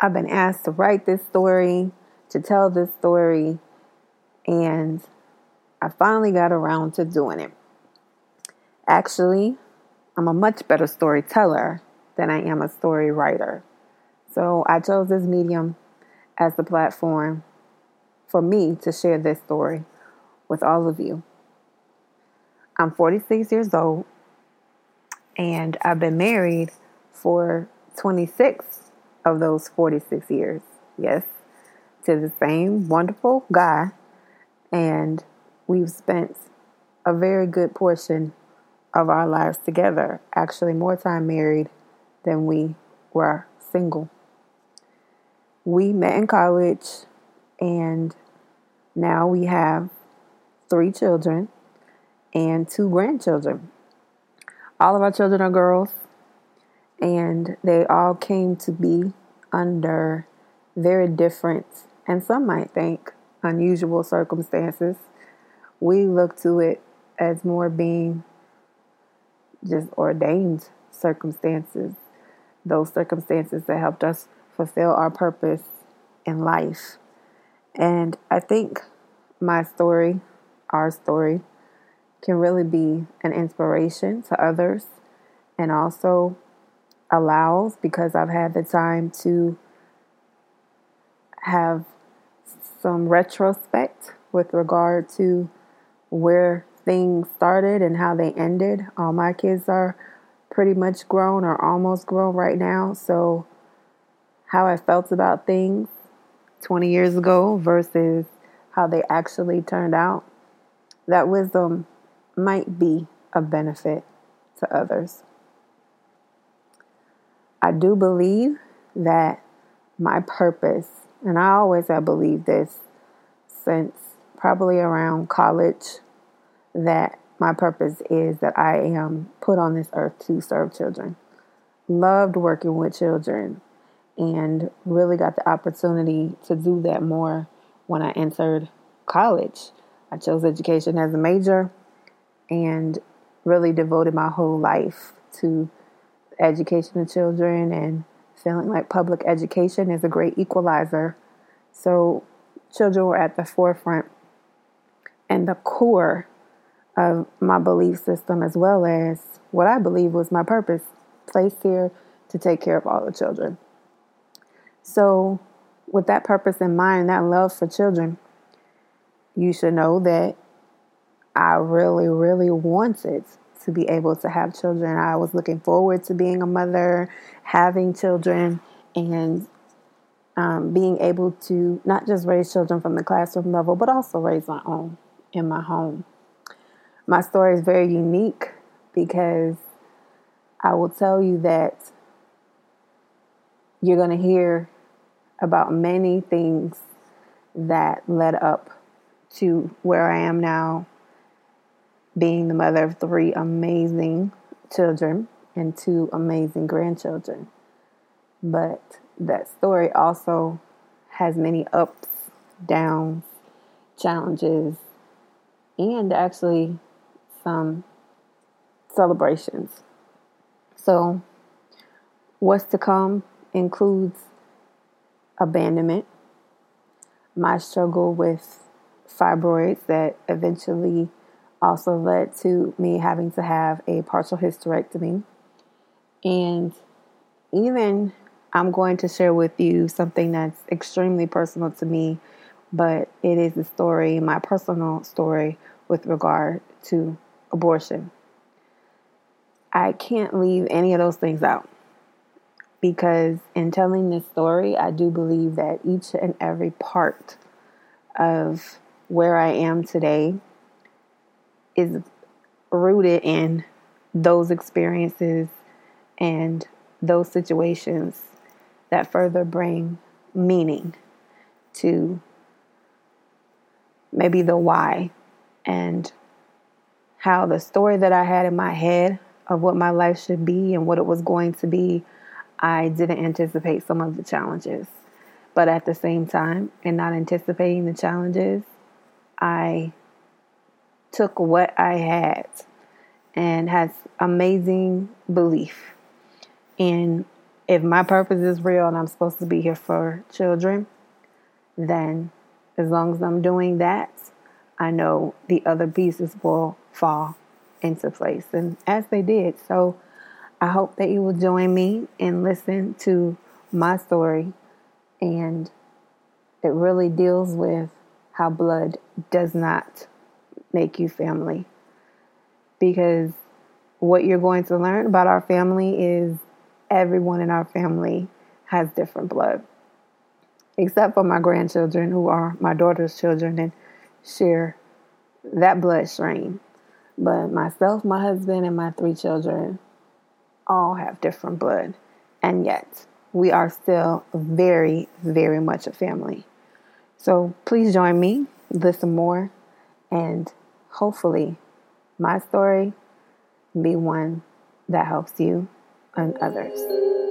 I've been asked to write this story, to tell this story, and I finally got around to doing it. Actually, I'm a much better storyteller than I am a story writer. So I chose this medium as the platform for me to share this story with all of you. I'm 46 years old and I've been married for 26 of those 46 years. Yes, to the same wonderful guy. And we've spent a very good portion of our lives together, actually, more time married than we were single. We met in college and now we have three children and two grandchildren. All of our children are girls, and they all came to be under very different, and some might think unusual circumstances. We look to it as more being just ordained circumstances, those circumstances that helped us fulfill our purpose in life. And I think my story, our story, can really be an inspiration to others and also allows because I've had the time to have some retrospect with regard to where things started and how they ended. All my kids are pretty much grown or almost grown right now. So, how I felt about things 20 years ago versus how they actually turned out, that wisdom might be of benefit to others. I do believe that my purpose, and I always have believed this since probably around college, that my purpose is that I am put on this earth to serve children. Loved working with children and really got the opportunity to do that more when I entered college. I chose education as a major and really devoted my whole life to education of children and feeling like public education is a great equalizer. So, children were at the forefront and the core of my belief system, as well as what I believe was my purpose placed here to take care of all the children. So, with that purpose in mind, that love for children, you should know that I really, really wanted to be able to have children. I was looking forward to being a mother, having children, and um, being able to not just raise children from the classroom level, but also raise my own in my home. My story is very unique because I will tell you that you're going to hear about many things that led up to where I am now being the mother of three amazing children and two amazing grandchildren. But that story also has many ups, downs, challenges, and actually some celebrations. So, what's to come includes abandonment, my struggle with fibroids that eventually also led to me having to have a partial hysterectomy. And even I'm going to share with you something that's extremely personal to me, but it is a story, my personal story with regard to abortion. I can't leave any of those things out because in telling this story, I do believe that each and every part of where I am today is rooted in those experiences and those situations that further bring meaning to maybe the why and how the story that I had in my head of what my life should be and what it was going to be, I didn't anticipate some of the challenges. But at the same time, and not anticipating the challenges, I took what I had and has amazing belief in if my purpose is real and I'm supposed to be here for children, then as long as I'm doing that, I know the other pieces will fall into place. And as they did. So I hope that you will join me and listen to my story. And it really deals with how blood does not make you family. Because what you're going to learn about our family is everyone in our family has different blood, except for my grandchildren, who are my daughter's children and share that blood strain. But myself, my husband, and my three children all have different blood. And yet, we are still very, very much a family. So please join me, listen more, and hopefully, my story be one that helps you and others.